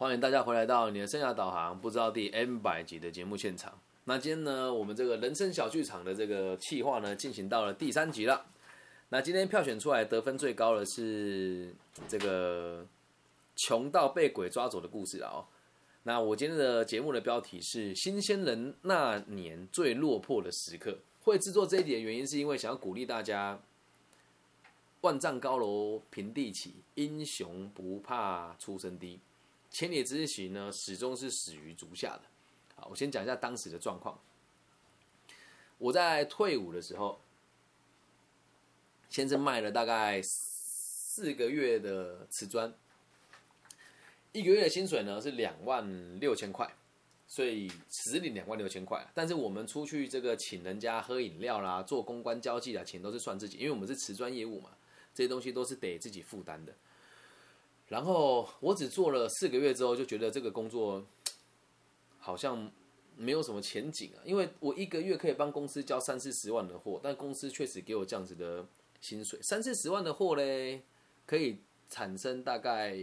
欢迎大家回来到你的生涯导航不知道第 N 百集的节目现场。那今天呢，我们这个人生小剧场的这个企划呢，进行到了第三集了。那今天票选出来得分最高的是这个穷到被鬼抓走的故事啊、哦。那我今天的节目的标题是《新鲜人那年最落魄的时刻》。会制作这一点原因，是因为想要鼓励大家。万丈高楼平地起，英雄不怕出身低。千里之行呢，始终是始于足下的。好，我先讲一下当时的状况。我在退伍的时候，先生卖了大概四个月的瓷砖，一个月的薪水呢是两万六千块，所以实领两万六千块。但是我们出去这个请人家喝饮料啦，做公关交际的钱都是算自己，因为我们是瓷砖业务嘛。这些东西都是得自己负担的。然后我只做了四个月之后，就觉得这个工作好像没有什么前景啊。因为我一个月可以帮公司交三四十万的货，但公司确实给我这样子的薪水，三四十万的货嘞，可以产生大概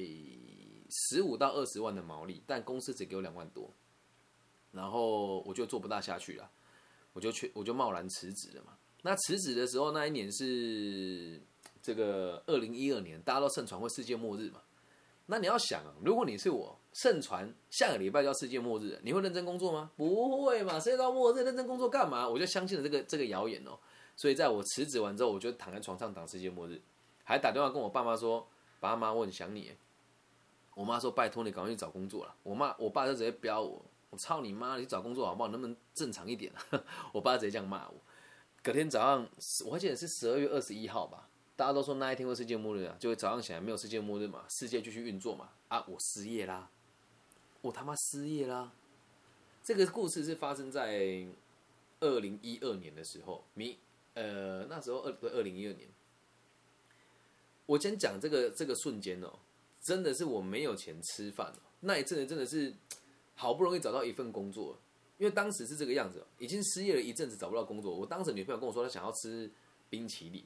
十五到二十万的毛利，但公司只给我两万多。然后我就做不大下去了，我就去，我就贸然辞职了嘛。那辞职的时候，那一年是。这个二零一二年，大家都盛传会世界末日嘛？那你要想啊，如果你是我，盛传下个礼拜就要世界末日，你会认真工作吗？不会嘛？世界末日认真工作干嘛？我就相信了这个这个谣言哦。所以在我辞职完之后，我就躺在床上等世界末日，还打电话跟我爸妈说：“爸妈，我很想你。”我妈说：“拜托你赶快去找工作了。”我妈我爸就直接飙我：“我操你妈！你找工作好不好？能不能正常一点？” 我爸直接这样骂我。隔天早上，我记得是十二月二十一号吧。大家都说那一天会世界末日啊，就会早上起来没有世界末日嘛，世界继续运作嘛。啊，我失业啦，我他妈失业啦！这个故事是发生在二零一二年的时候，你呃那时候二二零一二年，我先讲这个这个瞬间哦，真的是我没有钱吃饭哦，那一阵子真的是好不容易找到一份工作，因为当时是这个样子，已经失业了一阵子找不到工作。我当时女朋友跟我说她想要吃冰淇淋。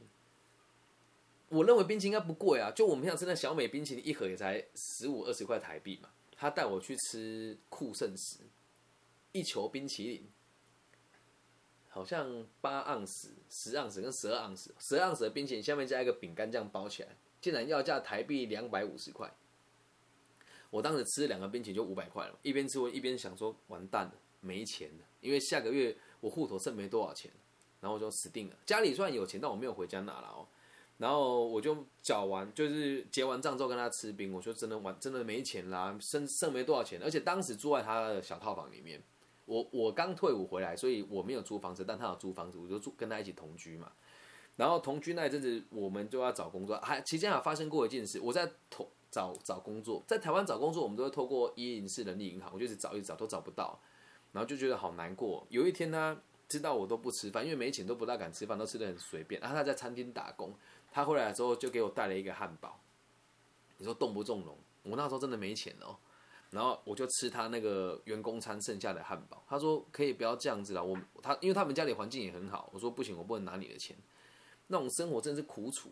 我认为冰淇淋应该不贵啊，就我们想吃那小美冰淇淋，一盒也才十五二十块台币嘛。他带我去吃酷盛时，一球冰淇淋好像八盎司、十盎司跟十二盎司，十二盎司的冰淇淋下面加一个饼干这样包起来，竟然要价台币两百五十块。我当时吃两个冰淇淋就五百块了，一边吃我一边想说完蛋了，没钱了，因为下个月我户头剩没多少钱，然后我就死定了。家里虽然有钱，但我没有回家拿了哦。然后我就缴完，就是结完账之后跟他吃冰。我说真的完，真的没钱啦，剩剩没多少钱。而且当时住在他的小套房里面，我我刚退伍回来，所以我没有租房子，但他有租房子，我就住跟他一起同居嘛。然后同居那一阵子，我们就要找工作，还期间还发生过一件事。我在投找找工作，在台湾找工作，我们都会透过一零四人力银行，我就一直找一直找都找不到，然后就觉得好难过。有一天呢，知道我都不吃饭，因为没钱都不大敢吃饭，都吃的很随便。然后他在餐厅打工。他回来之后就给我带了一个汉堡，你说动不动容？我那时候真的没钱哦，然后我就吃他那个员工餐剩下的汉堡。他说可以不要这样子了，我他因为他们家里环境也很好。我说不行，我不能拿你的钱，那种生活真是苦楚。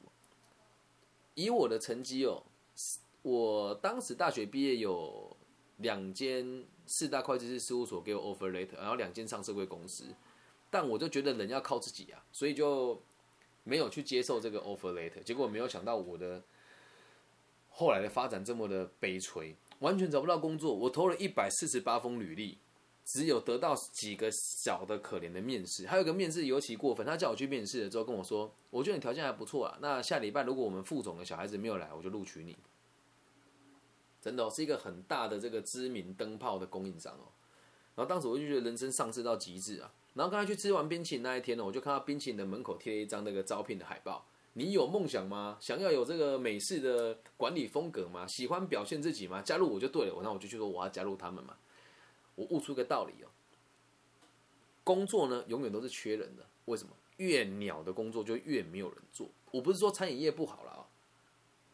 以我的成绩哦，我当时大学毕业有两间四大会计师事务所给我 offer later，然后两间上市贵公司，但我就觉得人要靠自己啊，所以就。没有去接受这个 offer letter，结果没有想到我的后来的发展这么的悲催，完全找不到工作。我投了一百四十八封履历，只有得到几个小的可怜的面试。还有个面试尤其过分，他叫我去面试了之后跟我说：“我觉得你条件还不错啊，那下礼拜如果我们副总的小孩子没有来，我就录取你。”真的是一个很大的这个知名灯泡的供应商哦。然后当时我就觉得人生丧失到极致啊。然后刚才去吃完冰淇淋那一天呢，我就看到冰淇淋的门口贴了一张那个招聘的海报。你有梦想吗？想要有这个美式的管理风格吗？喜欢表现自己吗？加入我就对了。我那我就去说我要加入他们嘛。我悟出个道理哦，工作呢永远都是缺人的。为什么？越鸟的工作就越没有人做。我不是说餐饮业不好了啊，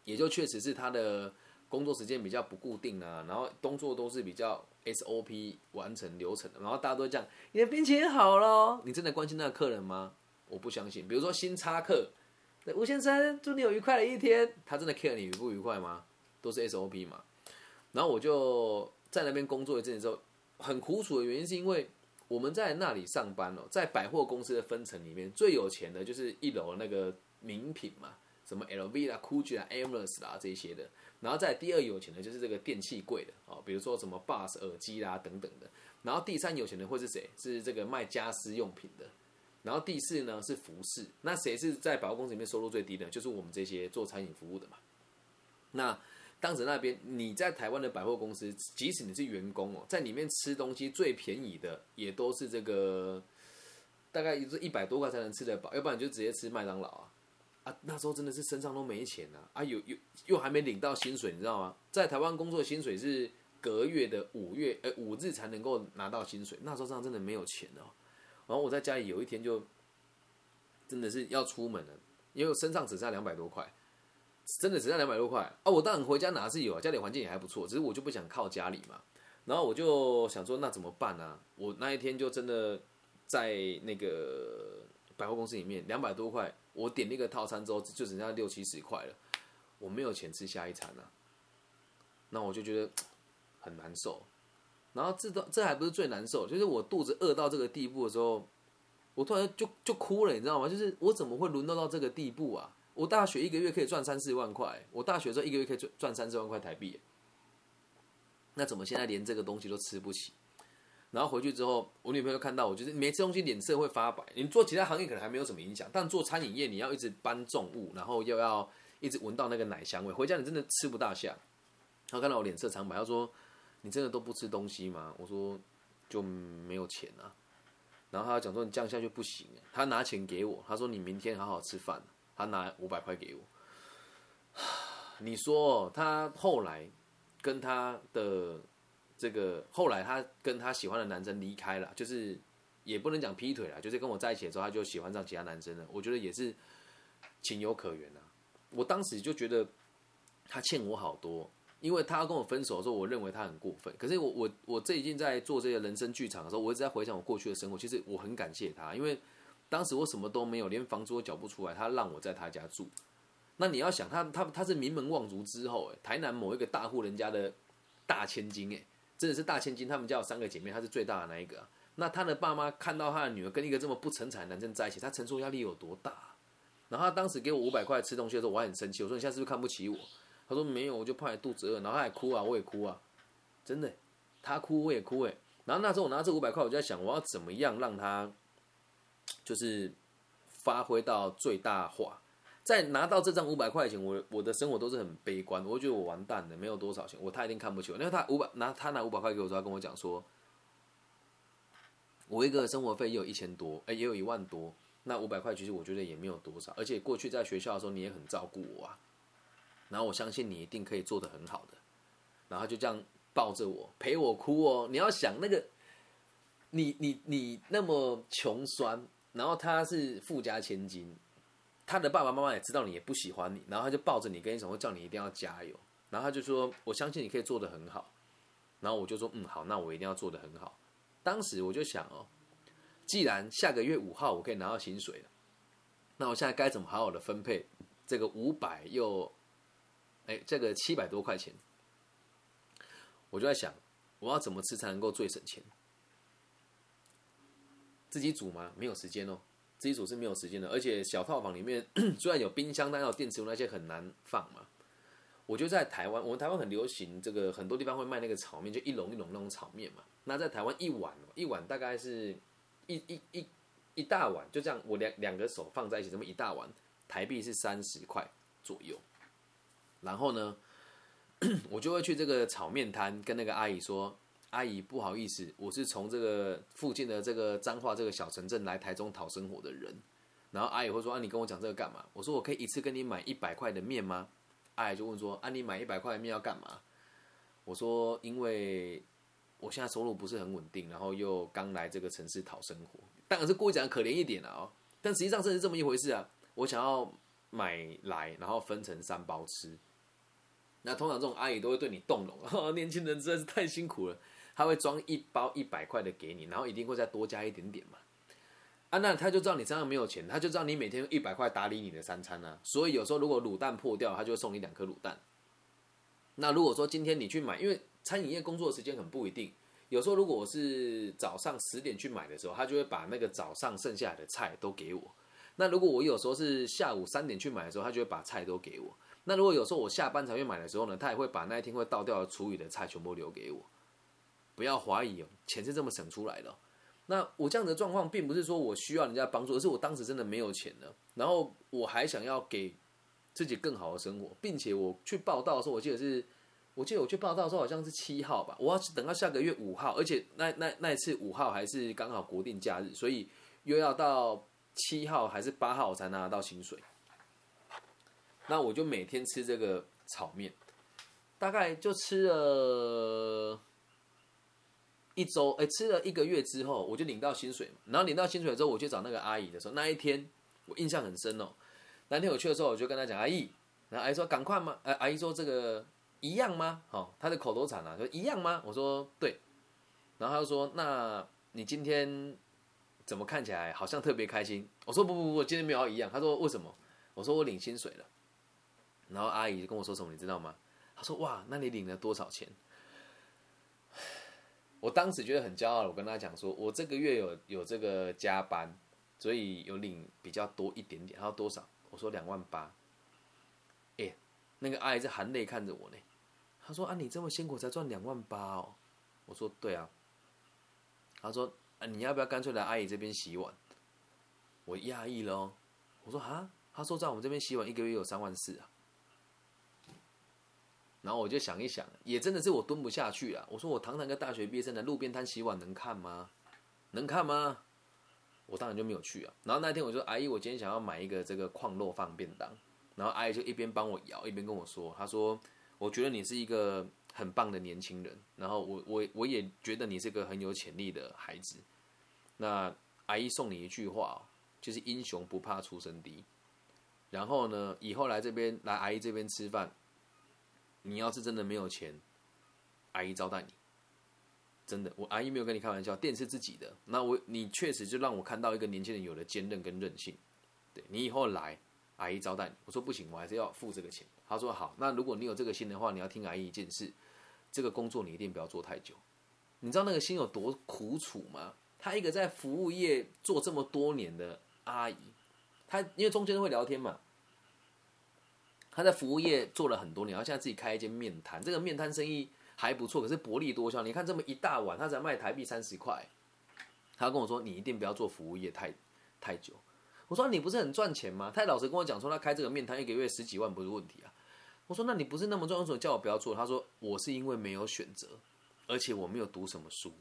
也就确实是他的。工作时间比较不固定啊，然后动作都是比较 SOP 完成流程的，然后大家都讲你的病情好了，你真的关心那个客人吗？我不相信。比如说新插客，吴先生，祝你有愉快的一天，他真的 care 你愉不愉快吗？都是 SOP 嘛。然后我就在那边工作一阵子之后，很苦楚的原因是因为我们在那里上班哦，在百货公司的分层里面，最有钱的就是一楼那个名品嘛，什么 LV 啦、GUCCI 啦、Hermes 啦这些的。然后在第二有钱的就是这个电器柜的哦，比如说什么 Bose 耳机啦等等的。然后第三有钱的会是谁？是这个卖家私用品的。然后第四呢是服饰。那谁是在百货公司里面收入最低的？就是我们这些做餐饮服务的嘛。那当时那边你在台湾的百货公司，即使你是员工哦，在里面吃东西最便宜的也都是这个，大概也是一百多块才能吃得饱，要不然你就直接吃麦当劳啊啊！那时候真的是身上都没钱啊啊！有有又还没领到薪水，你知道吗？在台湾工作薪水是隔月的五月呃五日才能够拿到薪水，那时候上真的没有钱哦。然后我在家里有一天就真的是要出门了，因为身上只剩两百多块。真的只剩两百多块啊！我当然回家拿是有啊，家里环境也还不错，只是我就不想靠家里嘛。然后我就想说，那怎么办呢？我那一天就真的在那个百货公司里面，两百多块，我点那个套餐之后，就只剩下六七十块了，我没有钱吃下一餐啊。那我就觉得很难受。然后这都这还不是最难受，就是我肚子饿到这个地步的时候，我突然就就哭了，你知道吗？就是我怎么会沦落到这个地步啊？我大学一个月可以赚三四万块，我大学的时候一个月可以赚赚三四万块台币，那怎么现在连这个东西都吃不起？然后回去之后，我女朋友看到我，就是没吃东西脸色会发白。你做其他行业可能还没有什么影响，但做餐饮业你要一直搬重物，然后又要一直闻到那个奶香味，回家你真的吃不大下。她看到我脸色苍白，她说：“你真的都不吃东西吗？”我说：“就没有钱啊。”然后她讲说：“你这样下去不行。”她拿钱给我，她说：“你明天好好吃饭。”她拿五百块给我，你说他后来跟他的这个后来他跟他喜欢的男生离开了，就是也不能讲劈腿了，就是跟我在一起的时候他就喜欢上其他男生了。我觉得也是情有可原啊。我当时就觉得他欠我好多，因为他跟我分手的时候，我认为他很过分。可是我我我最近在做这些人生剧场的时候，我一直在回想我过去的生活。其实我很感谢他，因为。当时我什么都没有，连房租都缴不出来，他让我在他家住。那你要想，他他他是名门望族之后，哎，台南某一个大户人家的大千金，哎，真的是大千金。他们家有三个姐妹，她是最大的那一个。那她的爸妈看到她的女儿跟一个这么不成才的男生在一起，她承受压力有多大？然后她当时给我五百块吃东西的时候，我还很生气，我说你现在是不是看不起我？他说没有，我就怕你肚子饿。然后她还哭啊，我也哭啊，真的，他哭我也哭，哎。然后那时候我拿这五百块，我就在想，我要怎么样让他。就是发挥到最大化，在拿到这张五百块钱，我我的生活都是很悲观，我觉得我完蛋了，没有多少钱，我他一定看不起我。因为他五百拿他拿五百块给我，他跟我讲说，我一个生活费也有一千多，哎，也有一万多，那五百块其实我觉得也没有多少，而且过去在学校的时候你也很照顾我啊，然后我相信你一定可以做得很好的，然后就这样抱着我陪我哭哦，你要想那个，你你你那么穷酸。然后他是富家千金，他的爸爸妈妈也知道你也不喜欢你，然后他就抱着你跟你说，叫你一定要加油。然后他就说：“我相信你可以做得很好。”然后我就说：“嗯，好，那我一定要做得很好。”当时我就想哦，既然下个月五号我可以拿到薪水了，那我现在该怎么好好的分配这个五百又哎这个七百多块钱？我就在想，我要怎么吃才能够最省钱？自己煮吗？没有时间哦，自己煮是没有时间的。而且小套房里面虽然有冰箱，但有电磁炉那些很难放嘛。我就在台湾，我们台湾很流行这个，很多地方会卖那个炒面，就一笼一笼那种炒面嘛。那在台湾一碗一碗大概是一一一一大碗，就这样，我两两个手放在一起，这么一大碗，台币是三十块左右。然后呢，我就会去这个炒面摊跟那个阿姨说。阿姨，不好意思，我是从这个附近的这个彰化这个小城镇来台中讨生活的人。然后阿姨会说：“啊，你跟我讲这个干嘛？”我说：“我可以一次跟你买一百块的面吗？”阿姨就问说：“啊，你买一百块的面要干嘛？”我说：“因为我现在收入不是很稳定，然后又刚来这个城市讨生活，当然是故意讲可怜一点了哦。但实际上真是这么一回事啊！我想要买来，然后分成三包吃。那通常这种阿姨都会对你动容，年轻人实在是太辛苦了。”他会装一包一百块的给你，然后一定会再多加一点点嘛。啊，那他就知道你身上没有钱，他就知道你每天用一百块打理你的三餐啊。所以有时候如果卤蛋破掉，他就会送你两颗卤蛋。那如果说今天你去买，因为餐饮业工作的时间很不一定，有时候如果我是早上十点去买的时候，他就会把那个早上剩下的菜都给我。那如果我有时候是下午三点去买的时候，他就会把菜都给我。那如果有时候我下班才去买的时候呢，他也会把那一天会倒掉的厨余的菜全部留给我。不要怀疑哦，钱是这么省出来的。那我这样的状况，并不是说我需要人家帮助，而是我当时真的没有钱了，然后我还想要给自己更好的生活，并且我去报道的时候，我记得是，我记得我去报道的时候好像是七号吧，我要等到下个月五号，而且那那那一次五号还是刚好国定假日，所以又要到七号还是八号我才拿得到薪水。那我就每天吃这个炒面，大概就吃了。一周，哎，吃了一个月之后，我就领到薪水嘛。然后领到薪水之后，我去找那个阿姨的时候，那一天我印象很深哦。那天我去的时候，我就跟她讲：“阿姨。”然后阿姨说：“赶快吗？”哎，阿姨说：“这个一样吗？”好，她的口头禅啊，说：“一样吗？”我说：“对。”然后她就说：“那你今天怎么看起来好像特别开心？”我说：“不不不，今天没有一样。”她说：“为什么？”我说：“我领薪水了。”然后阿姨就跟我说什么，你知道吗？她说：“哇，那你领了多少钱？”我当时觉得很骄傲，我跟他讲说，我这个月有有这个加班，所以有领比较多一点点。他说多少？我说两万八。哎，那个阿姨在含泪看着我呢。他说啊，你这么辛苦才赚两万八哦。我说对啊。他说啊，你要不要干脆来阿姨这边洗碗？我讶异了哦。我说啊，他说在我们这边洗碗一个月有三万四啊。然后我就想一想，也真的是我蹲不下去了。我说我堂堂个大学毕业生，在路边摊洗碗能看吗？能看吗？我当然就没有去啊。然后那天我说：“阿姨，我今天想要买一个这个矿肉饭便当。”然后阿姨就一边帮我摇，一边跟我说：“她说我觉得你是一个很棒的年轻人，然后我我我也觉得你是个很有潜力的孩子。那阿姨送你一句话，就是英雄不怕出身低。然后呢，以后来这边来阿姨这边吃饭。”你要是真的没有钱，阿姨招待你，真的，我阿姨没有跟你开玩笑，店是自己的。那我你确实就让我看到一个年轻人有了坚韧跟韧性。对你以后来，阿姨招待你。我说不行，我还是要付这个钱。他说好，那如果你有这个心的话，你要听阿姨一件事，这个工作你一定不要做太久。你知道那个心有多苦楚吗？她一个在服务业做这么多年的阿姨，她因为中间会聊天嘛。他在服务业做了很多年，然后现在自己开一间面摊，这个面摊生意还不错，可是薄利多销。你看这么一大碗，他才卖台币三十块。他跟我说：“你一定不要做服务业太太久。”我说：“你不是很赚钱吗？”他老实跟我讲说：“他开这个面摊一个月十几万不是问题啊。”我说：“那你不是那么赚，为什么叫我不要做？”他说：“我是因为没有选择，而且我没有读什么书。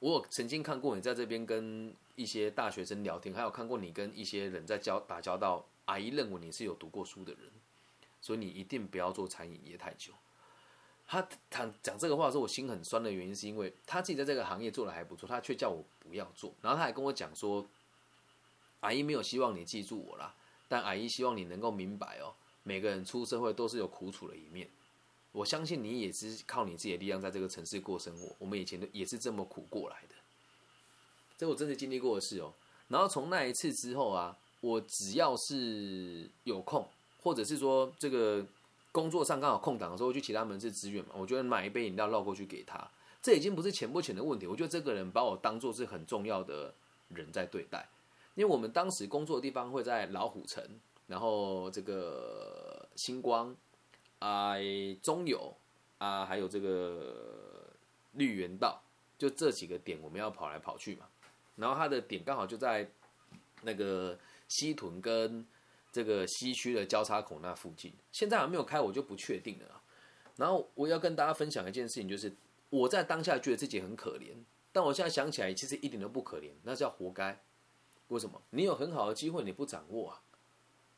我曾经看过你在这边跟一些大学生聊天，还有看过你跟一些人在交打交道。阿姨认为你是有读过书的人。”所以你一定不要做餐饮业太久。他讲讲这个话的时候，我心很酸的原因是因为他自己在这个行业做的还不错，他却叫我不要做。然后他还跟我讲说：“阿姨没有希望你记住我啦，但阿姨希望你能够明白哦，每个人出社会都是有苦楚的一面。我相信你也是靠你自己的力量在这个城市过生活。我们以前都也是这么苦过来的，这我真的经历过的事哦。然后从那一次之后啊，我只要是有空。或者是说这个工作上刚好空档的时候，去其他门市支援嘛？我觉得买一杯饮料绕过去给他，这已经不是钱不钱的问题。我觉得这个人把我当做是很重要的人在对待，因为我们当时工作的地方会在老虎城，然后这个星光啊、中友啊，还有这个绿园道，就这几个点我们要跑来跑去嘛。然后他的点刚好就在那个西屯跟。这个西区的交叉口那附近，现在还没有开，我就不确定了。然后我要跟大家分享一件事情，就是我在当下觉得自己很可怜，但我现在想起来，其实一点都不可怜，那叫活该。为什么？你有很好的机会，你不掌握啊？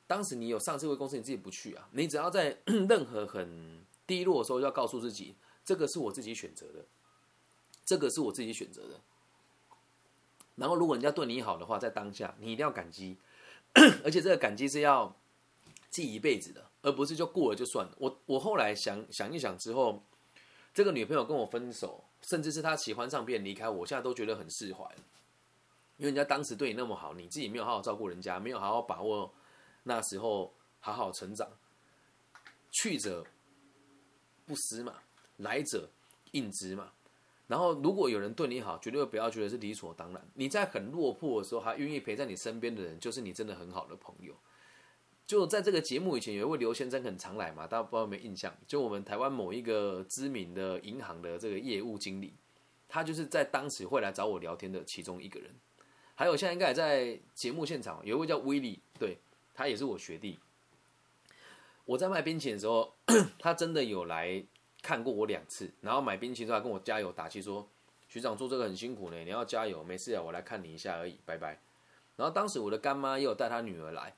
当时你有上市会公司，你自己不去啊？你只要在任何很低落的时候，要告诉自己，这个是我自己选择的，这个是我自己选择的。然后如果人家对你好的话，在当下你一定要感激。而且这个感激是要记一辈子的，而不是就过了就算了。我我后来想想一想之后，这个女朋友跟我分手，甚至是她喜欢上别人离开我，现在都觉得很释怀。因为人家当时对你那么好，你自己没有好好照顾人家，没有好好把握那时候好好成长，去者不思嘛，来者应之嘛。然后如果有人对你好，绝对不要觉得是理所当然。你在很落魄的时候，还愿意陪在你身边的人，就是你真的很好的朋友。就在这个节目以前，有一位刘先生很常来嘛，大家不知道有没有印象？就我们台湾某一个知名的银行的这个业务经理，他就是在当时会来找我聊天的其中一个人。还有现在应该也在节目现场，有一位叫威利，对他也是我学弟。我在卖冰淇淋的时候，他真的有来看过我两次，然后买冰淇淋之后跟我加油打气说：“学长做这个很辛苦呢，你要加油，没事啊，我来看你一下而已，拜拜。”然后当时我的干妈也有带她女儿来。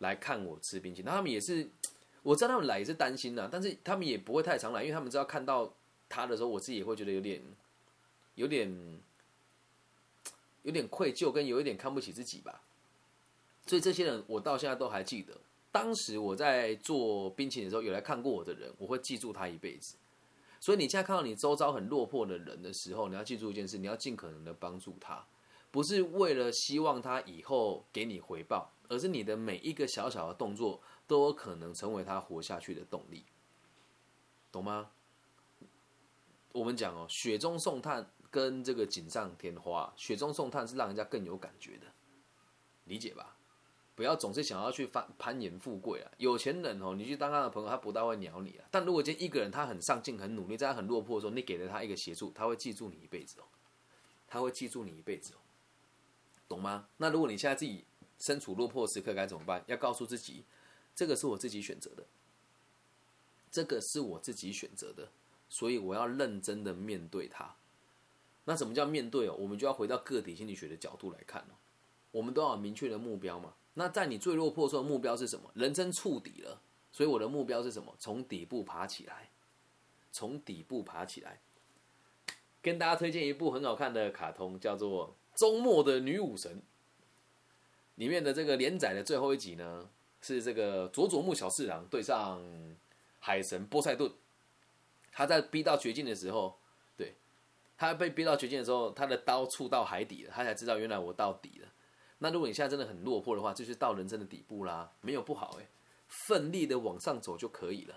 来看我吃冰淇淋，他们也是，我知道他们来也是担心的，但是他们也不会太常来，因为他们知道看到他的时候，我自己也会觉得有点，有点，有点愧疚，跟有一点看不起自己吧。所以这些人，我到现在都还记得，当时我在做冰淇淋的时候，有来看过我的人，我会记住他一辈子。所以你现在看到你周遭很落魄的人的时候，你要记住一件事，你要尽可能的帮助他，不是为了希望他以后给你回报。而是你的每一个小小的动作都有可能成为他活下去的动力，懂吗？我们讲哦，雪中送炭跟这个锦上添花，雪中送炭是让人家更有感觉的，理解吧？不要总是想要去攀攀岩富贵啊！有钱人哦，你去当他的朋友，他不大会鸟你啊。但如果今天一个人他很上进、很努力，在他很落魄的时候，你给了他一个协助，他会记住你一辈子哦，他会记住你一辈子哦，懂吗？那如果你现在自己。身处落魄时刻该怎么办？要告诉自己，这个是我自己选择的，这个是我自己选择的，所以我要认真的面对它。那什么叫面对哦？我们就要回到个体心理学的角度来看哦。我们都要有明确的目标嘛。那在你最落魄时候，目标是什么？人生触底了，所以我的目标是什么？从底部爬起来，从底部爬起来。跟大家推荐一部很好看的卡通，叫做《周末的女武神》。里面的这个连载的最后一集呢，是这个佐佐木小次郎对上海神波塞顿。他在逼到绝境的时候，对他被逼到绝境的时候，他的刀触到海底了，他才知道原来我到底了。那如果你现在真的很落魄的话，就是到人生的底部啦，没有不好哎，奋力的往上走就可以了。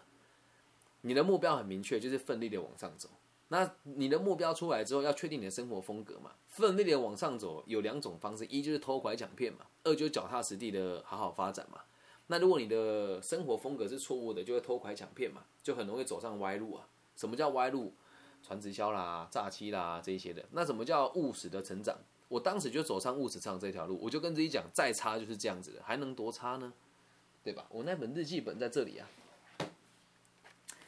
你的目标很明确，就是奋力的往上走。那你的目标出来之后，要确定你的生活风格嘛？奋力的往上走有两种方式，一就是偷拐抢骗嘛，二就是脚踏实地的好好发展嘛。那如果你的生活风格是错误的，就会偷拐抢骗嘛，就很容易走上歪路啊。什么叫歪路？传直销啦、诈欺啦这一些的。那什么叫务实的成长？我当时就走上物质上这条路，我就跟自己讲，再差就是这样子的，还能多差呢？对吧？我那本日记本在这里啊。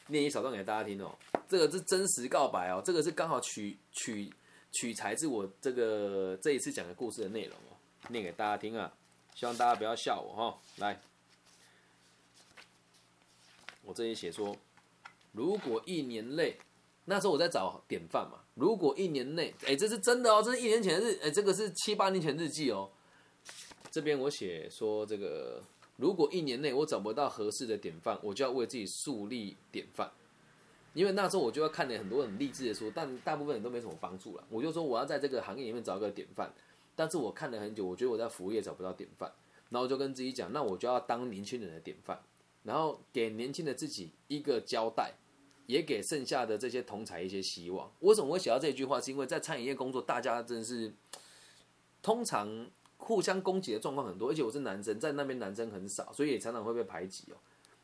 念一小段给大家听哦，这个是真实告白哦，这个是刚好取取取材自我这个这一次讲的故事的内容哦，念给大家听啊，希望大家不要笑我哈。来，我这里写说，如果一年内，那时候我在找典范嘛，如果一年内，哎，这是真的哦，这是一年前的日，哎，这个是七八年前日记哦，这边我写说这个。如果一年内我找不到合适的典范，我就要为自己树立典范。因为那时候我就要看了很多很励志的书，但大部分人都没什么帮助了。我就说我要在这个行业里面找一个典范，但是我看了很久，我觉得我在服务业找不到典范。然后我就跟自己讲，那我就要当年轻人的典范，然后给年轻的自己一个交代，也给剩下的这些同才一些希望。为什么会写到这句话？是因为在餐饮业工作，大家真的是通常。互相攻击的状况很多，而且我是男生，在那边男生很少，所以也常常会被排挤哦。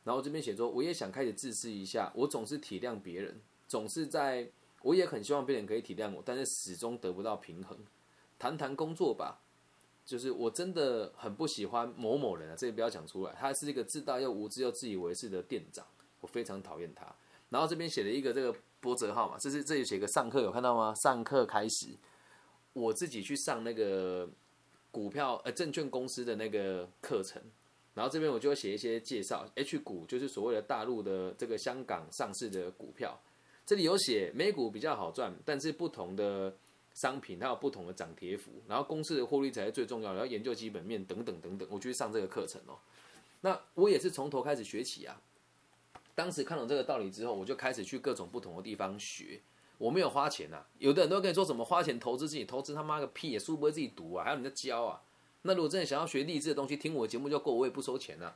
然后这边写说，我也想开始自私一下，我总是体谅别人，总是在，我也很希望别人可以体谅我，但是始终得不到平衡。谈谈工作吧，就是我真的很不喜欢某某人啊，这个不要讲出来，他是一个自大又无知又自以为是的店长，我非常讨厌他。然后这边写了一个这个波折号嘛，这是这里写个上课有看到吗？上课开始，我自己去上那个。股票呃，证券公司的那个课程，然后这边我就会写一些介绍。H 股就是所谓的大陆的这个香港上市的股票，这里有写美股比较好赚，但是不同的商品它有不同的涨跌幅，然后公司的获利才是最重要的，要研究基本面等等等等。我就去上这个课程哦。那我也是从头开始学起啊。当时看懂这个道理之后，我就开始去各种不同的地方学。我没有花钱呐，有的人都跟你说什么花钱投资自己，投资他妈个屁，书不会自己读啊，还要人家教啊。那如果真的想要学励志的东西，听我节目就够，我也不收钱啊，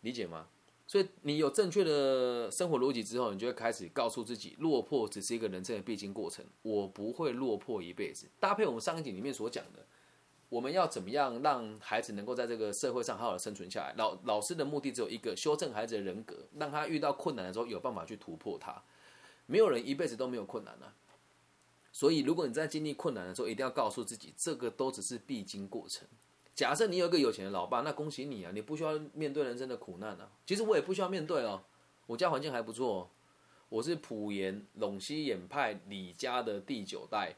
理解吗？所以你有正确的生活逻辑之后，你就会开始告诉自己，落魄只是一个人生的必经过程，我不会落魄一辈子。搭配我们上一集里面所讲的，我们要怎么样让孩子能够在这个社会上好好的生存下来？老老师的目的只有一个，修正孩子的人格，让他遇到困难的时候有办法去突破它。没有人一辈子都没有困难啊。所以如果你在经历困难的时候，一定要告诉自己，这个都只是必经过程。假设你有一个有钱的老爸，那恭喜你啊，你不需要面对人生的苦难啊。其实我也不需要面对哦，我家环境还不错，我是普盐陇西衍派李家的第九代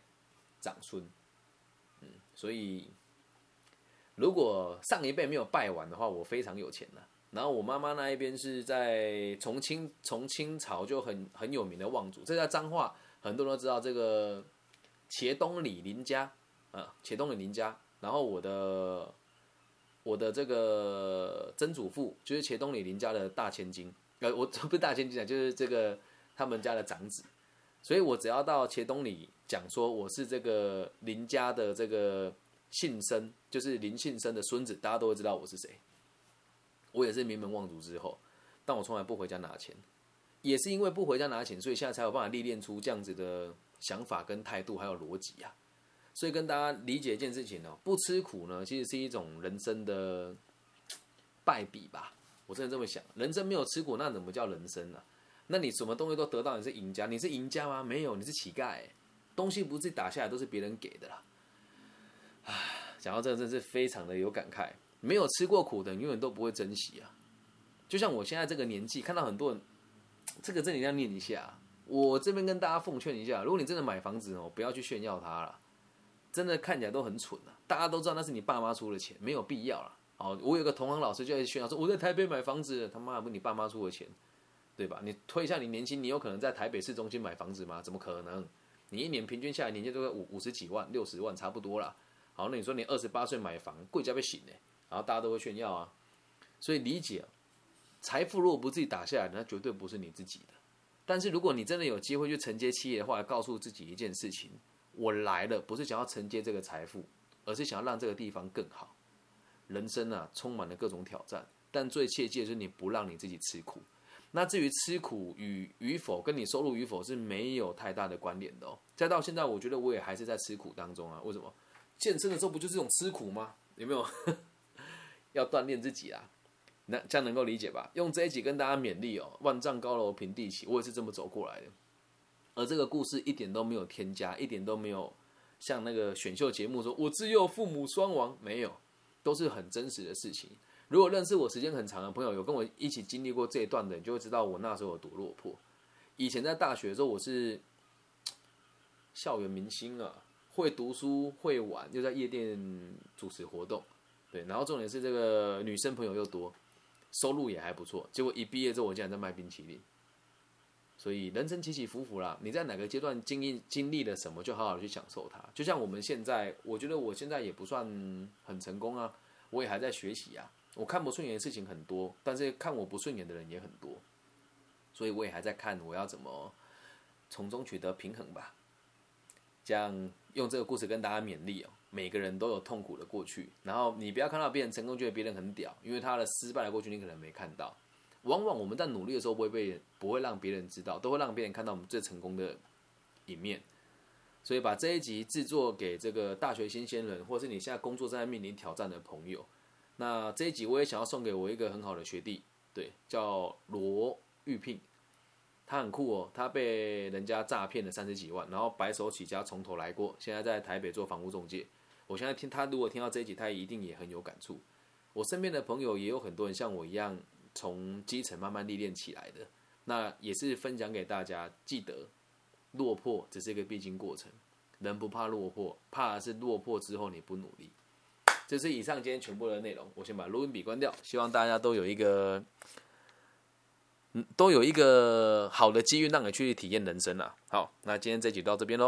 长孙，嗯，所以如果上一辈没有拜完的话，我非常有钱了。然后我妈妈那一边是在从清从清朝就很很有名的望族，这在彰化很多人都知道这个茄东里林家啊，茄东里林家。然后我的我的这个曾祖父就是茄东里林家的大千金，呃，我不是大千金啊，就是这个他们家的长子，所以我只要到茄东里讲说我是这个林家的这个庆生，就是林庆生的孙子，大家都会知道我是谁。我也是名门望族之后，但我从来不回家拿钱，也是因为不回家拿钱，所以现在才有办法历练出这样子的想法跟态度还有逻辑呀。所以跟大家理解一件事情哦，不吃苦呢，其实是一种人生的败笔吧。我真的这么想，人生没有吃苦，那怎么叫人生呢？那你什么东西都得到，你是赢家？你是赢家吗？没有，你是乞丐。东西不是打下来都是别人给的啦。唉，讲到这个，真是非常的有感慨。没有吃过苦的，永远都不会珍惜啊。就像我现在这个年纪，看到很多人，这个真的要念一下。我这边跟大家奉劝一下，如果你真的买房子哦，不要去炫耀它了。真的看起来都很蠢啊！大家都知道那是你爸妈出的钱，没有必要了。哦，我有个同行老师就在炫耀说，我在台北买房子，他妈不你爸妈出的钱，对吧？你推一下你年轻，你有可能在台北市中心买房子吗？怎么可能？你一年平均下来年薪都在五五十几万、六十万差不多啦。好，那你说你二十八岁买房，贵家被醒呢？然后大家都会炫耀啊。所以理解，财富如果不自己打下来，那绝对不是你自己的。但是如果你真的有机会去承接企业的话，告诉自己一件事情。我来了，不是想要承接这个财富，而是想要让这个地方更好。人生啊，充满了各种挑战，但最切记的是你不让你自己吃苦。那至于吃苦与与否，跟你收入与否是没有太大的关联的哦。再到现在，我觉得我也还是在吃苦当中啊。为什么？健身的时候不就是这种吃苦吗？有没有？要锻炼自己啊，那这样能够理解吧？用这一集跟大家勉励哦。万丈高楼平地起，我也是这么走过来的。而这个故事一点都没有添加，一点都没有像那个选秀节目说“我自幼父母双亡”，没有，都是很真实的事情。如果认识我时间很长的朋友，有跟我一起经历过这一段的，你就会知道我那时候有多落魄。以前在大学的时候，我是 校园明星啊，会读书会玩，又在夜店主持活动，对，然后重点是这个女生朋友又多，收入也还不错。结果一毕业之后，我竟然在卖冰淇淋。所以人生起起伏伏啦，你在哪个阶段经历经历了什么，就好好去享受它。就像我们现在，我觉得我现在也不算很成功啊，我也还在学习啊。我看不顺眼的事情很多，但是看我不顺眼的人也很多，所以我也还在看我要怎么从中取得平衡吧。这样用这个故事跟大家勉励哦，每个人都有痛苦的过去，然后你不要看到别人成功，觉得别人很屌，因为他的失败的过去你可能没看到。往往我们在努力的时候不会被不会让别人知道，都会让别人看到我们最成功的一面。所以把这一集制作给这个大学新鲜人，或是你现在工作正在面临挑战的朋友。那这一集我也想要送给我一个很好的学弟，对，叫罗玉聘，他很酷哦，他被人家诈骗了三十几万，然后白手起家从头来过，现在在台北做房屋中介。我现在听他如果听到这一集，他一定也很有感触。我身边的朋友也有很多人像我一样。从基层慢慢历练起来的，那也是分享给大家。记得，落魄只是一个必经过程，人不怕落魄，怕的是落魄之后你不努力。这是以上今天全部的内容，我先把录音笔关掉。希望大家都有一个，都有一个好的机遇让你去体验人生啊。好，那今天这集到这边喽。